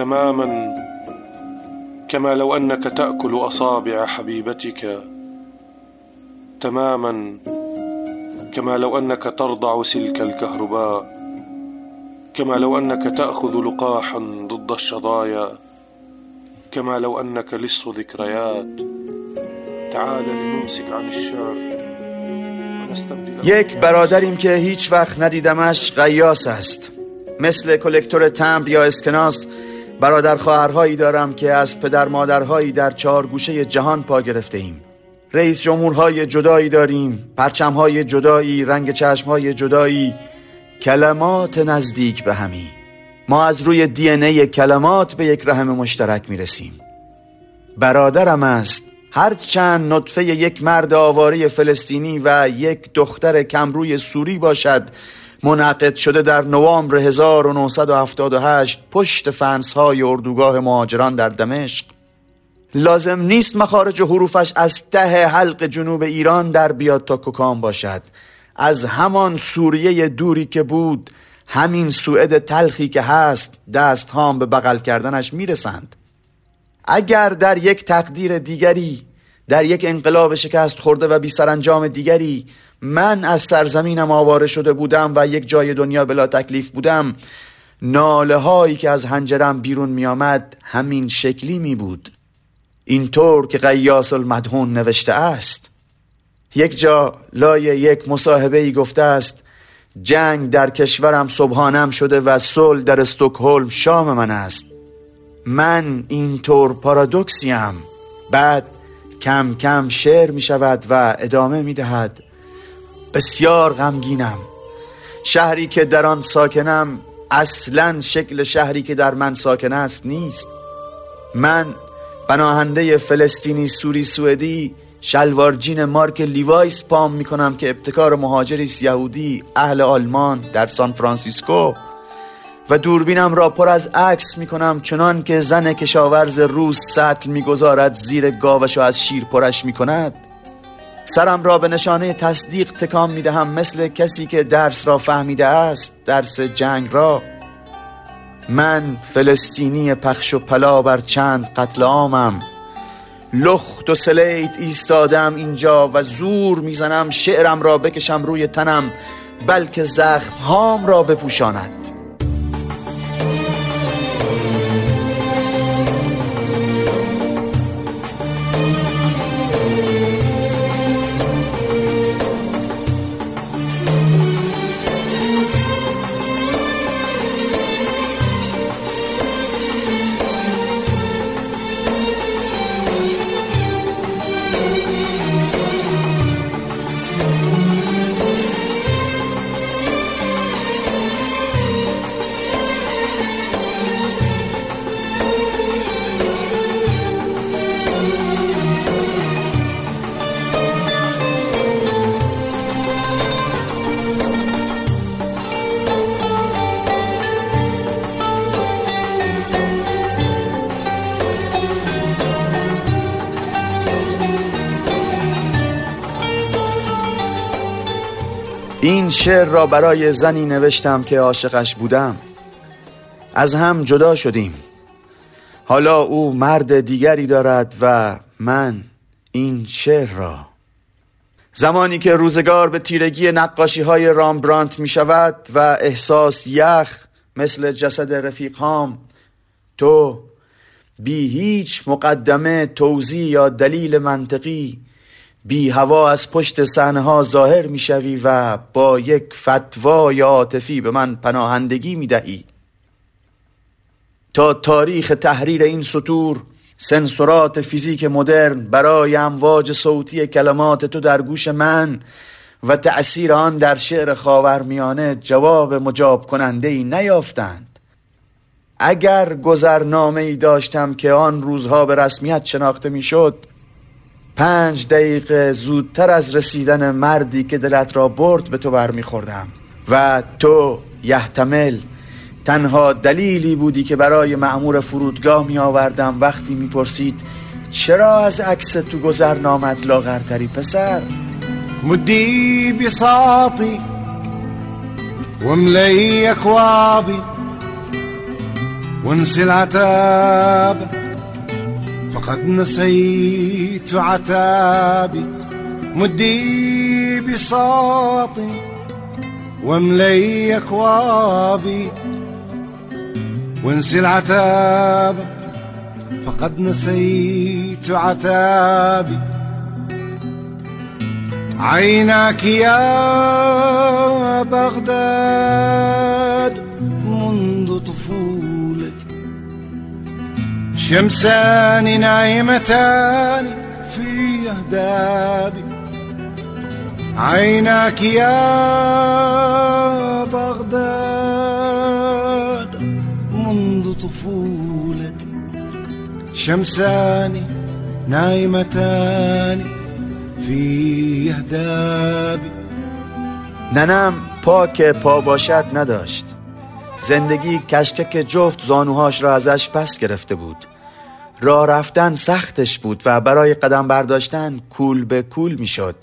تماما كما لو أنك تأكل أصابع حبيبتك. تماما كما لو أنك ترضع سلك الكهرباء. كما لو أنك تأخذ لقاحا ضد الشظايا. كما لو أنك لص ذكريات. تعال لنمسك عن الشعر یک برادریم که هیچ وقت ندیدمش قیاس است. مثل کلکتور تمبر یا اسکناس برادر خواهرهایی دارم که از پدر مادرهایی در چهار گوشه جهان پا گرفته ایم. رئیس جمهورهای جدایی داریم پرچمهای جدایی رنگ چشمهای جدایی کلمات نزدیک به همی. ما از روی دی ای کلمات به یک رحم مشترک می‌رسیم برادرم است هرچند نطفه یک مرد آواره فلسطینی و یک دختر کمروی سوری باشد منعقد شده در نوامبر 1978 پشت فنس های اردوگاه مهاجران در دمشق. لازم نیست مخارج حروفش از ته حلق جنوب ایران در بیاد تا ککام باشد. از همان سوریه دوری که بود همین سوئد تلخی که هست دست هام به بغل کردنش می‌رسند. اگر در یک تقدیر دیگری در یک انقلاب شکست خورده و بی سرانجام دیگری من از سرزمینم آواره شده بودم و یک جای دنیا بلا تکلیف بودم. ناله هایی که از هنجرم بیرون می آمد همین شکلی می بود اینطور که قیاس المدهون نوشته است. یک جا لای یک مصاحبه ای گفته است جنگ در کشورم صبحانم شده و صلح در استکهلم شام من است. من اینطور پارادوکسیم. بعد کم کم شعر می شود و ادامه می دهد. بسیار غمگینم. شهری که در آن ساکنم اصلا شکل شهری که در من ساکن است نیست. من پناهنده فلسطینی سوری سوئدی شلوارجین مارک Levi's پام می‌کنم که ابتکار مهاجری یهودی اهل آلمان در سان فرانسیسکو و دوربینم را پر از عکس می‌کنم چنان که زن کشاورز روز سطل می‌گذارد زیر گاوش و از شیر پرش می‌کند. سرم را به نشانه تصدیق تکام می‌دهم مثل کسی که درس را فهمیده است درس جنگ را. من فلسطینی پخش و پلا بر چند قتل عامم. لخت و سلیت ایستادم اینجا و زور می‌زنم شعرم را بکشم روی تنم بلکه زخم هام را بپوشاند. شعر را برای زنی نوشتم که عاشقش بودم. از هم جدا شدیم. حالا او مرد دیگری دارد و من این شعر را. زمانی که روزگار به تیرگی نقاشی های رامبرانت می شود و احساس یخ مثل جسد رفیق هام تو بی هیچ مقدمه توضیح یا دلیل منطقی بی هوا از پشت صحنه ظاهر می‌شوی و با یک فتوای عاطفی به من پناهندگی می دهی تا تاریخ تحریر این سطور سنسورات فیزیک مدرن برای امواج صوتی کلمات تو در گوش من و تأثیر آن در شعر خاورمیانه جواب مجاب کننده ای نیافتند. اگر گذرنامه ای داشتم که آن روزها به رسمیت شناخته می‌شد پنج دقیقه زودتر از رسیدن مردی که دلت را برد به تو برمیخوردم. و تو یحتمل تنها دلیلی بودی که برای معمور فرودگاه می آوردم وقتی می پرسید چرا از عکس تو گذرنامت لاغرتری پسر؟ مدی و وملی اکوابی وانسي العتاب فقد نسيت عتابي مدي بساطي واملي أكوابي. وانسي العتاب فقد نسيت عتابي. عيناك يا بغداد شمسان نايمتان في أهدابي عيناك يا بغداد منذ طفولتي شمسان نايمتان في اهدابي ننم پا که پا باشد نداشت. زندگی کشکک جفت زانوهاش را ازش پس گرفته بود. راه رفتن سختش بود و برای قدم برداشتن کول به کول می‌شد.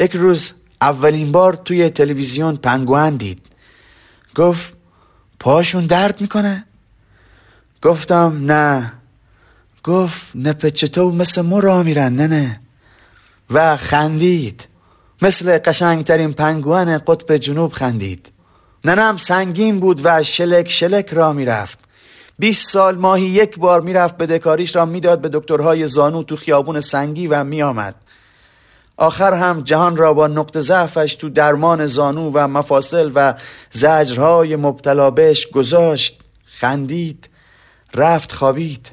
یک روز اولین بار توی تلویزیون پنگوان دید. گفت پاشون درد می‌کنه؟ گفتم نه. گفت نپچتو مثل ما را میرن نه نه. و خندید. مثل قشنگترین پنگوان قطب جنوب خندید. ننم سنگین بود و شلک شلک را می‌رفت. 20 سال ماهی یک بار می‌رفت بدهکاریش را می‌داد به دکترهای زانو تو خیابون سنگی و میآمد. آخر هم جهان را با نقط ضعفش تو درمان زانو و مفاصل و زجرهای مبتلا بهش گذاشت خندید رفت خوابید.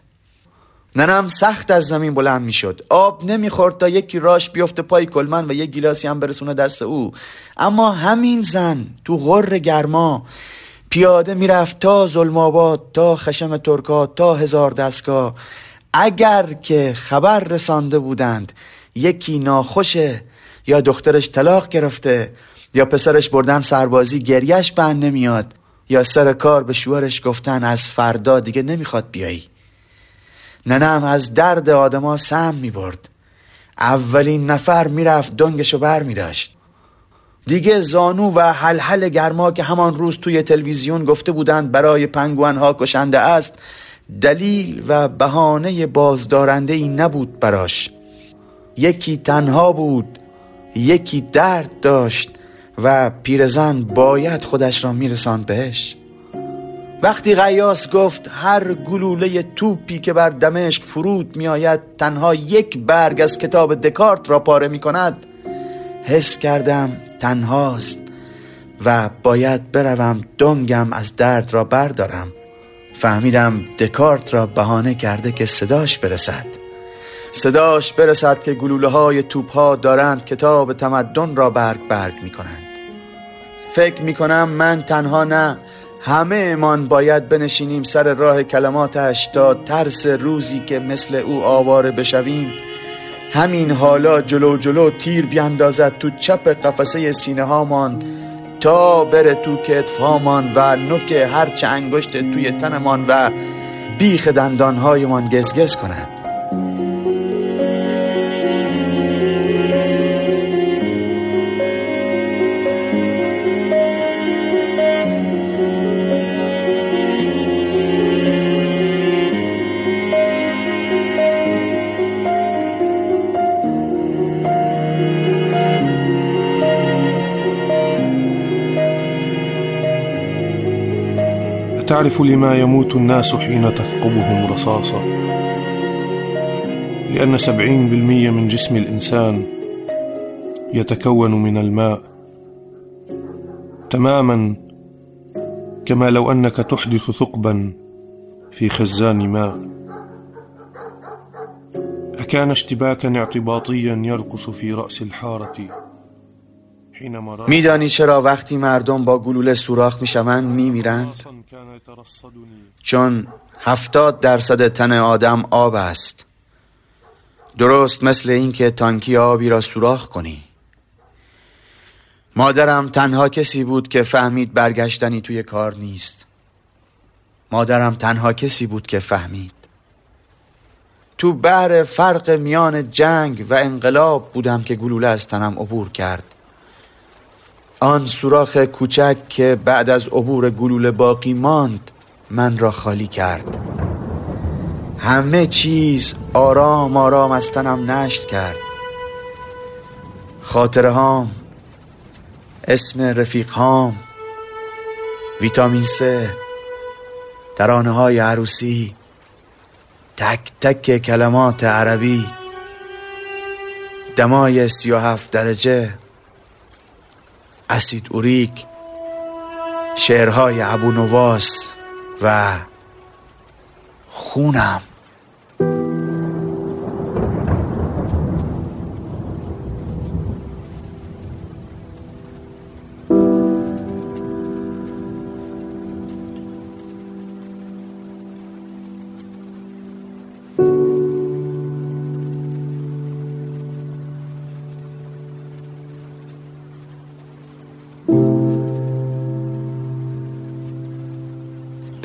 ننم سخت از زمین بلند می‌شد. آب نمی‌خورد تا یکی راش بیفته پای کلمن و یک گیلاسی هم برسونه دست او. اما همین زن تو غر گرما پیاده می‌رفت تا ظلم تا خشم ترکا تا هزار دستگاه. اگر که خبر رسانده بودند یکی ناخوشه یا دخترش طلاق گرفته یا پسرش بردن سربازی گریش بند نمیاد یا سر کار به شوهرش گفتن از فردا دیگه نمی‌خواد بیایی. ننم از درد آدما سم می برد اولین نفر می‌رفت دنگشو بر می داشت دیگه زانو و حلحل گرما که همان روز توی تلویزیون گفته بودند برای پنگوان ها کشنده است دلیل و بهانه بازدارنده ای نبود براش. یکی تنها بود یکی درد داشت و پیرزن باید خودش را میرساند بهش. وقتی غیاس گفت هر گلوله توپی که بر دمشق فرود میآید تنها یک برگ از کتاب دکارت را پاره می کند حس کردم تنهاست و باید بروم دنگم از درد را بردارم. فهمیدم دکارت را بهانه کرده که صداش برسد. صداش برسد که گلوله های توپ ها دارند کتاب تمدن را برگ برگ می کنند فکر می کنم من تنها نه همه امان باید بنشینیم سر راه کلماتش تا ترس روزی که مثل او آواره بشویم. همین حالا جلو جلو تیر بیاندازد تو چپ قفسه سینه هامان تا بره تو کتف هامان و نوک هرچه انگشت توی تنمان و بیخ دندانهایمان گزگز کند. تعرف لما يموت الناس حين تثقبهم رصاصة لأن سبعين بالمية من جسم الإنسان يتكون من الماء تماما كما لو أنك تحدث ثقبا في خزان ماء. أكان اشتباكا اعتباطيا يرقص في رأس الحارة. میدانی چرا وقتی مردم با گلوله سوراخ می‌شوند میمیرند؟ چون هفتاد درصد تن آدم آب است. درست مثل اینکه تانکی آبی را سوراخ کنی. مادرم تنها کسی بود که فهمید برگشتنی توی کار نیست. مادرم تنها کسی بود که فهمید. تو بحر فرق میان جنگ و انقلاب بودم که گلوله از تنم عبور کرد. آن سوراخ کوچک که بعد از عبور گلوله باقی ماند من را خالی کرد. همه چیز آرام آرام از تنم نشت کرد. خاطره هام اسم رفیق هام ویتامین سه ترانه های عروسی تک تک کلمات عربی. دمای سی و هفت درجه. اسید اوریک شعرهای ابو نواس و خونم.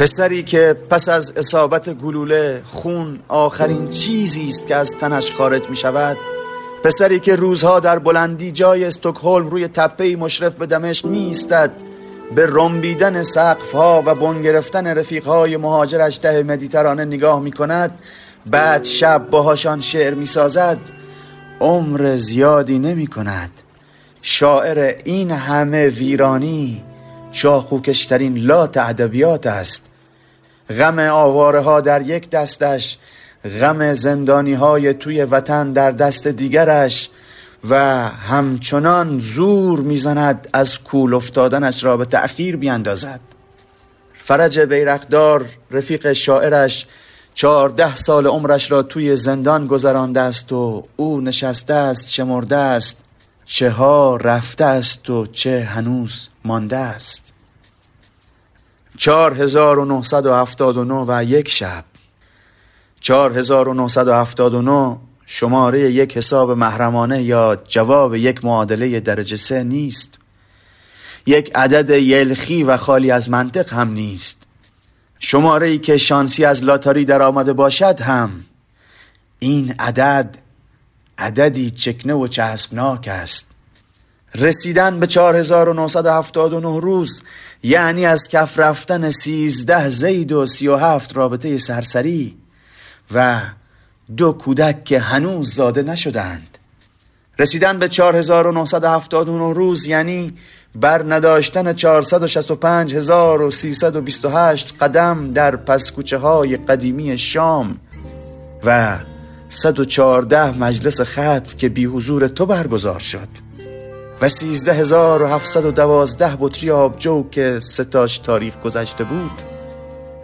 پسری که پس از اصابت گلوله خون آخرین چیزی است که از تنش خارج می شود پسری که روزها در بلندی جای استکهلم روی تپه مشرف به دمشق می ایستد به رنبیدن سقفها و بن گرفتن رفیقهای مهاجرش ده مدیترانه نگاه می کند بعد شب باهاشان شعر می سازد عمر زیادی نمی کند شاعر این همه ویرانی چاخوکشترین لات ادبیات است. غم آواره ها در یک دستش غم زندانی های توی وطن در دست دیگرش و همچنان زور می‌زند از کول افتادنش را به تأخیر بیاندازد فرج بیرقدار رفیق شاعرش چهارده سال عمرش را توی زندان گذرانده است و او نشسته است چه مرده است چه ها رفته است و چه هنوز مانده است. چهار هزار و یک شب. چهار هزار و نهصد و هفتاد و نو شماره یک حساب محرمانه یا جواب یک معادله درجه سه نیست. یک عدد یلخی و خالی از منطق هم نیست. شماره ای که شانسی از لاتاری در آمده باشد هم این عدد عددی چکنه و چسبناک است. رسیدن به 4979 روز یعنی از کف رفتن 13 زید و 37 رابطه سرسری و دو کودک که هنوز زاده نشدند. رسیدن به 4979 روز یعنی بر نداشتن 465328 قدم در پسکوچه های قدیمی شام و 114 مجلس ختم که بی حضور تو برگزار شد. و سیزده هزار و هفتصد و دوازده بطری آبجو که ستاش تاریخ گذشته بود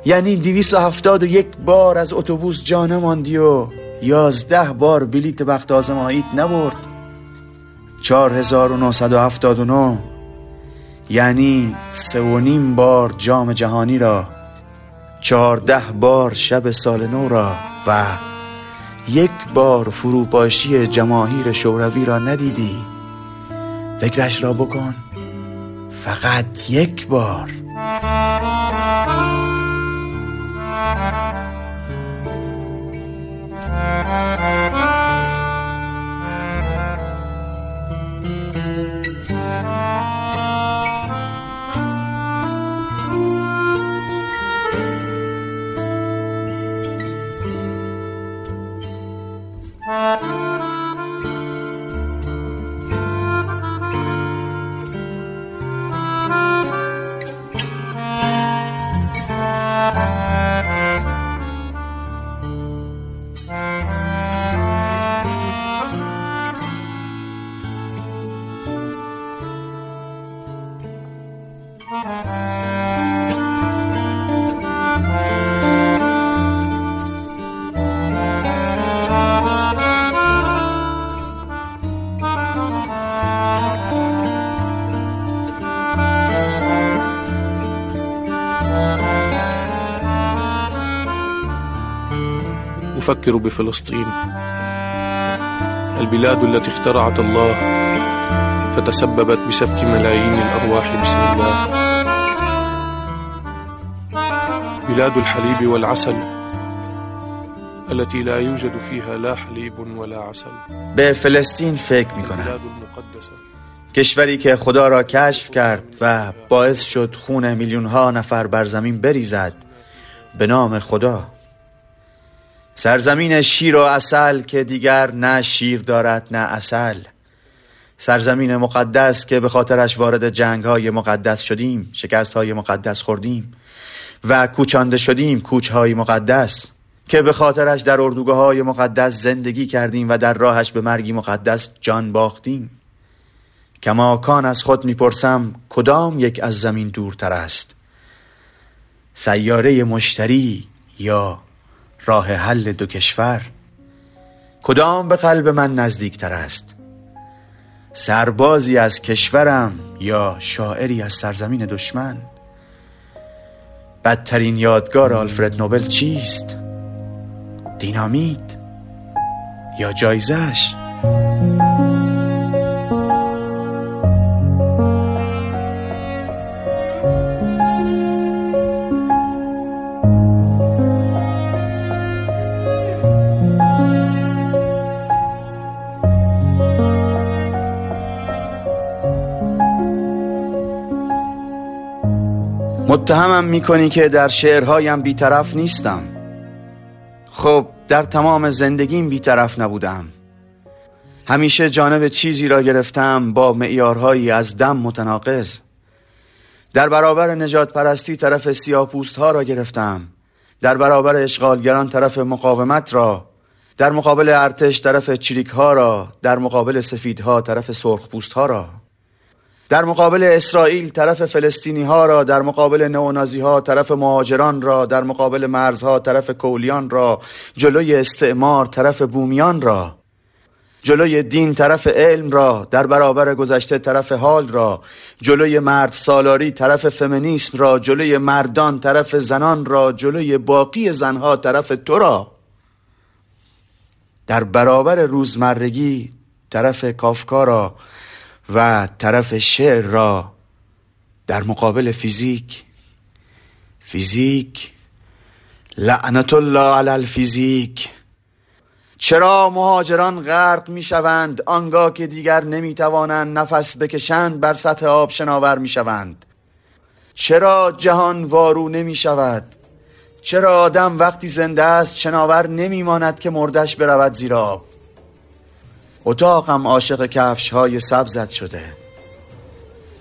یعنی دویست و هفتاد و یک بار از اتوبوس جانه ماندی و یازده بار بلیت بخت آزماییت نبرد. چار هزار و نهصد و هفتاد و نو یعنی سه و نیم بار جام جهانی را چهارده بار شب سال نو را و یک بار فروپاشی جماهیر شوروی را ندیدی. فکرش را بکن. فقط یک بار. أفكر بفلسطين. البلاد التي اخترعت الله فتسببت بسفك ملايين الأرواح بسم الله. بلاد الحليب والعسل التي لا يوجد فيها لا حليب ولا عسل. به فلسطین فکر می کنم کشوری که خدا را کشف کرد و باعث شد خون میلیون ها نفر بر زمین بریزد به نام خدا. سرزمین شیر و اصل که دیگر نه شیر دارد نه اصل سرزمین مقدس که به خاطرش وارد جنگ های مقدس شدیم شکست های مقدس خوردیم و کوچانده شدیم کوچ های مقدس که به خاطرش در اردوگاه های مقدس زندگی کردیم و در راهش به مرگی مقدس جان باختیم. کماکان از خود می‌پرسم کدام یک از زمین دورتر است؟ سیاره مشتری یا راه حل دو کشور کدام به قلب من نزدیکتر است سربازی از کشورم یا شاعری از سرزمین دشمن بدترین یادگار آلفرد نوبل چیست؟ دینامیت یا جایزش؟ متهمم می‌کنی که در شعرهایم بیطرف نیستم. خب در تمام زندگیم بیطرف نبودم. همیشه جانب چیزی را گرفتم با معیارهایی از دم متناقض. در برابر نجات پرستی طرف سیاپوست ها را گرفتم. در برابر اشغالگران طرف مقاومت را. در مقابل ارتش طرف چریک ها را. در مقابل سفیدها طرف سرخپوست ها را. در مقابل اسرائیل طرف فلسطینی ها را در مقابل نئونازی ها طرف مهاجران را در مقابل مرزها طرف کولیان را جلوی استعمار طرف بومیان را جلوی دین طرف علم را در برابر گذشته طرف حال را جلوی مرد سالاری طرف فمینیسم را جلوی مردان طرف زنان را جلوی باقی زنها طرف تو را. در برابر روزمرگی طرف کافکا را و طرف شعر را در مقابل فیزیک فیزیک لعنت الله علی الفیزیک. چرا مهاجران غرق می شوند آنگاه که دیگر نمی توانند نفس بکشند بر سطح آب شناور می شوند چرا جهان وارو نمی شود چرا آدم وقتی زنده است شناور نمی ماند که مردش برود زیر آب؟ اتاقم عاشق کفش های سبزت شده.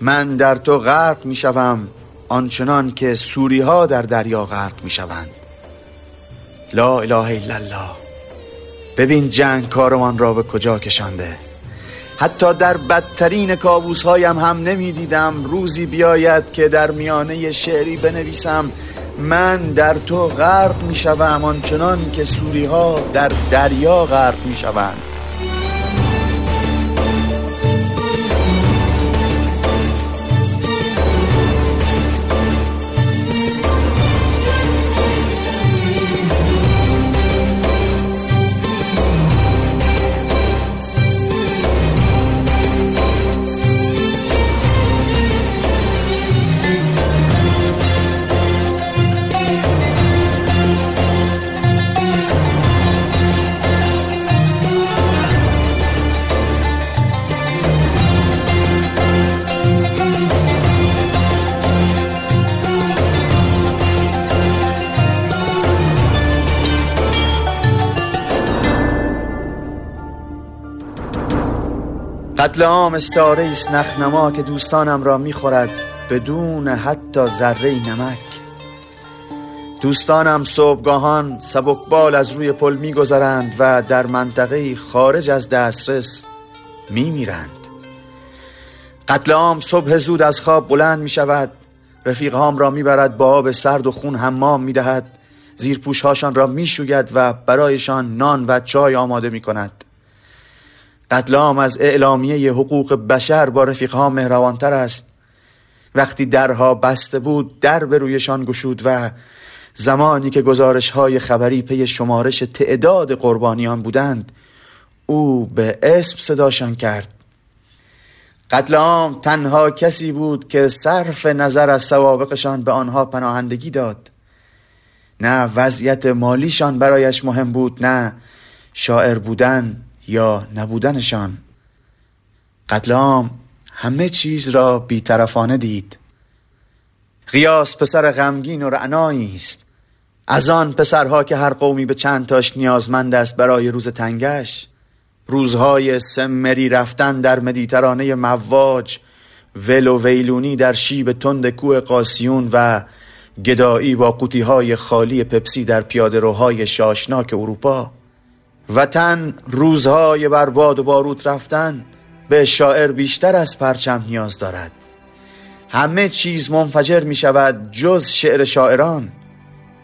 من در تو غرق می شوم آنچنان که سوری ها در دریا غرق می شوند لا اله الا الله. ببین جنگ کارمان را به کجا کشانده. حتی در بدترین کابوس هایم هم نمی دیدم روزی بیاید که در میانه شعری بنویسم من در تو غرق می شوم آنچنان که سوری ها در دریا غرق می شوند قتل عام استعاره است نخنما که دوستانم را می‌خورد بدون حتی ذره نمک. دوستانم صبحگاهان سبکبال از روی پل میگذرند و در منطقه خارج از دسترس میمیرند. قتل عام صبح زود از خواب بلند می شود رفیقهام را می‌برد با آب سرد و خون حمام می‌دهد زیر هاشان را می‌شوید و برایشان نان و چای آماده می کند قتل عام از اعلامیه حقوق بشر با رفیقها مهربانتر است وقتی درها بسته بود در به رویشان گشود و زمانی که گزارش های خبری پی شمارش تعداد قربانیان بودند او به اسم صداشان کرد قتل عام تنها کسی بود که صرف نظر از سوابقشان به آنها پناهندگی داد نه وضعیت مالیشان برایش مهم بود نه شاعر بودن یا نبودنشان. قتل عام همه چیز را بیطرفانه دید. قیاس پسر غمگین و رعنایی است. از آن پسرها که هر قومی به چند تاش نیازمند است برای روز تنگش روزهای سمری رفتن در مدیترانه مواج ول و ویلونی در شیب تند کوه قاسیون و گدایی با قوطی های خالی پپسی در پیاده روهای شاشناک اروپا. وطن روزهای برباد و باروت رفتن به شاعر بیشتر از پرچم نیاز دارد. همه چیز منفجر می شود جز شعر شاعران.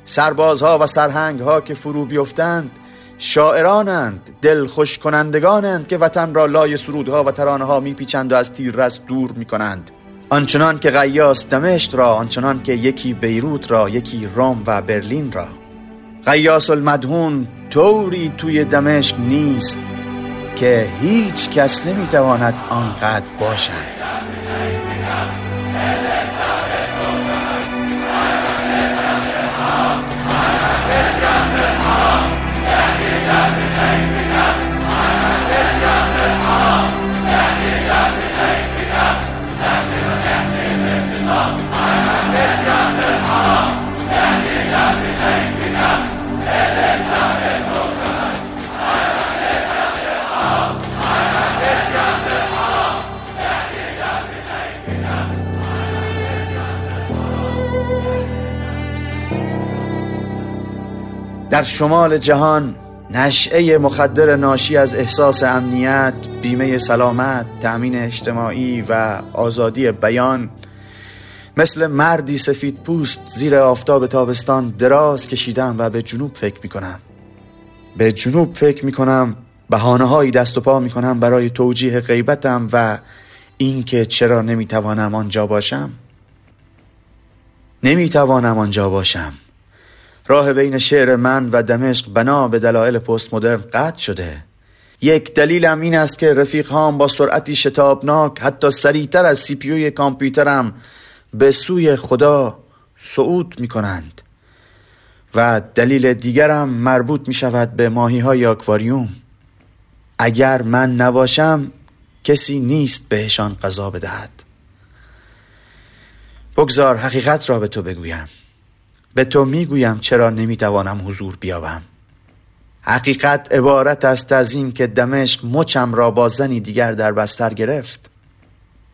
سربازها و سرهنگها که فرو بیفتند شاعرانند دل خوش کنندگانند که وطن را لای سرودها و ترانه ها میپیچند و از تیررس دور می‌کنند آنچنان که غیاس دمشق را آنچنان که یکی بیروت را یکی روم و برلین را. غیاس المدهون طوری توی دمشق نیست که هیچ کس نمی‌تواند آنقدر باشد. در شمال جهان نشعه مخدر ناشی از احساس امنیت، بیمه سلامت، تأمین اجتماعی و آزادی بیان. مثل مردی سفید پوست زیر آفتاب تابستان دراز کشیدم و به جنوب فکر می کنم به جنوب فکر می کنم هایی دست و پا می کنم برای توجیه غیبتم و اینکه چرا نمی توانم آنجا باشم. نمی توانم آنجا باشم. راه بین شعر من و دمشق بنا به دلایل پست مدرن قطع شده. یک دلیلم این است که رفیق هام با سرعتی شتابناک حتی سریعتر از سی پیوی کامپیوترم به سوی خدا صعود می کنند و دلیل دیگرم مربوط می شود به ماهی های آکواریوم. اگر من نباشم کسی نیست بهشان غذا بدهد. بگذار حقیقت را به تو بگویم. به تو می‌گویم چرا نمی‌توانم حضور بیابم. حقیقت عبارت است از این که دمشق مچم را با زنی دیگر در بستر گرفت.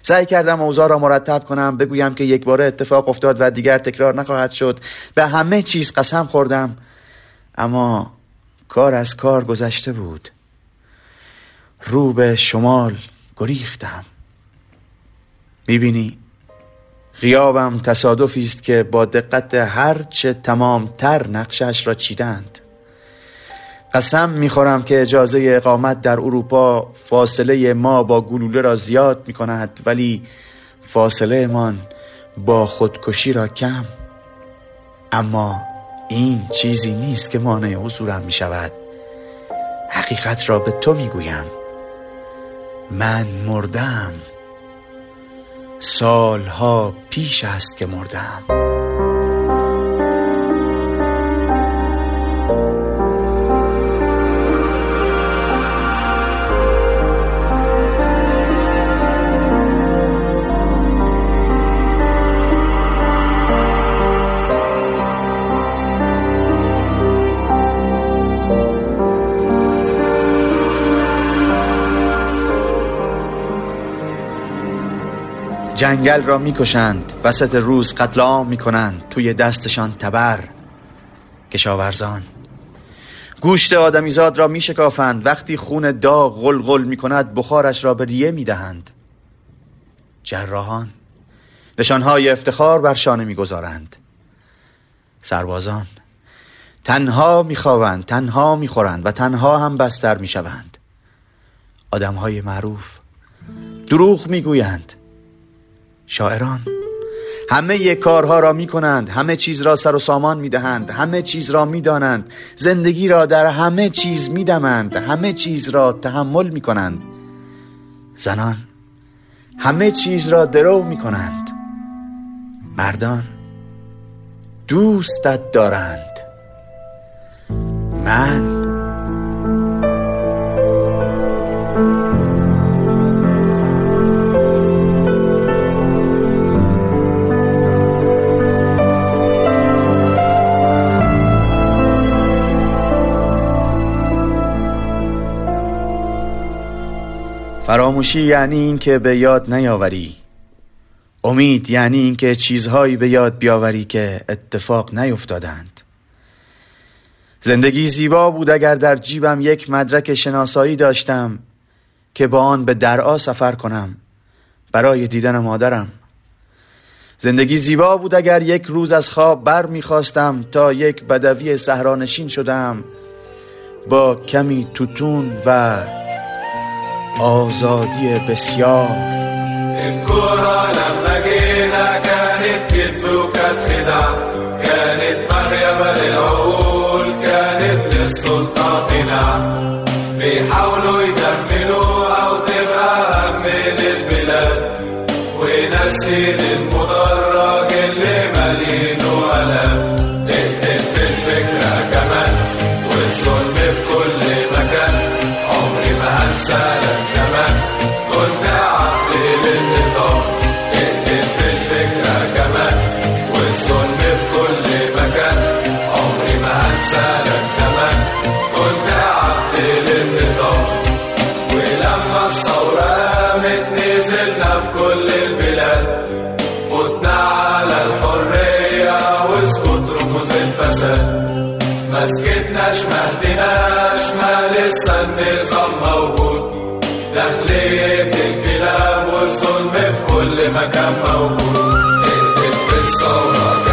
سعی کردم اوضاع را مرتب کنم بگویم که یک بار اتفاق افتاد و دیگر تکرار نخواهد شد. به همه چیز قسم خوردم اما کار از کار گذشته بود. رو به شمال گریختم. می‌بینی؟ غیابم تصادفی است که با دقت هرچه تر نقشش را چیدند. قسم می‌خورم که اجازه اقامت در اروپا فاصله ما با گلوله را زیاد می‌کند ولی فاصله من با خودکشی را کم. اما این چیزی نیست که مانع حضورم می شود حقیقت را به تو می گویم من مردم. سالها پیش است که مردم. جنگل را می‌کشند وسط روز قتل عام می‌کنند توی دستشان تبر. کشاورزان گوشت آدمیزاد را میشکافند وقتی خون داغ غلغل می‌کند بخارش را به ریه می‌دهند. جراحان نشانهای افتخار بر شانه می‌گذارند. سربازان تنها میخوابند تنها می‌خورند و تنها هم بستر می‌شوند. آدمهای معروف دروغ می‌گویند. شاعران. همه کارها را می کنند همه چیز را سر و سامان می دهند همه چیز را می دانند زندگی را در همه چیز می دمند همه چیز را تحمل می کنند زنان همه چیز را درو می کنند مردان دوستت دارند. من فراموشی یعنی اینکه به یاد نیاوری. امید یعنی اینکه چیزهایی به یاد بیاوری که اتفاق نیفتادند. زندگی زیبا بود اگر در جیبم یک مدرک شناسایی داشتم که با آن به درعا سفر کنم برای دیدن مادرم. زندگی زیبا بود اگر یک روز از خواب بر می‌خواستم تا یک بدوی صحرانشین شدم با کمی توتون و آزادی بسیار. الكرة لما جينا كانت كذب وكانت خدع كانت مغيبة للعقول كانت للسلطة بيحاولوا ما سكتناش ما هديناش النظام موجود داخلية الكلاب والظلم في كل مكان موجود في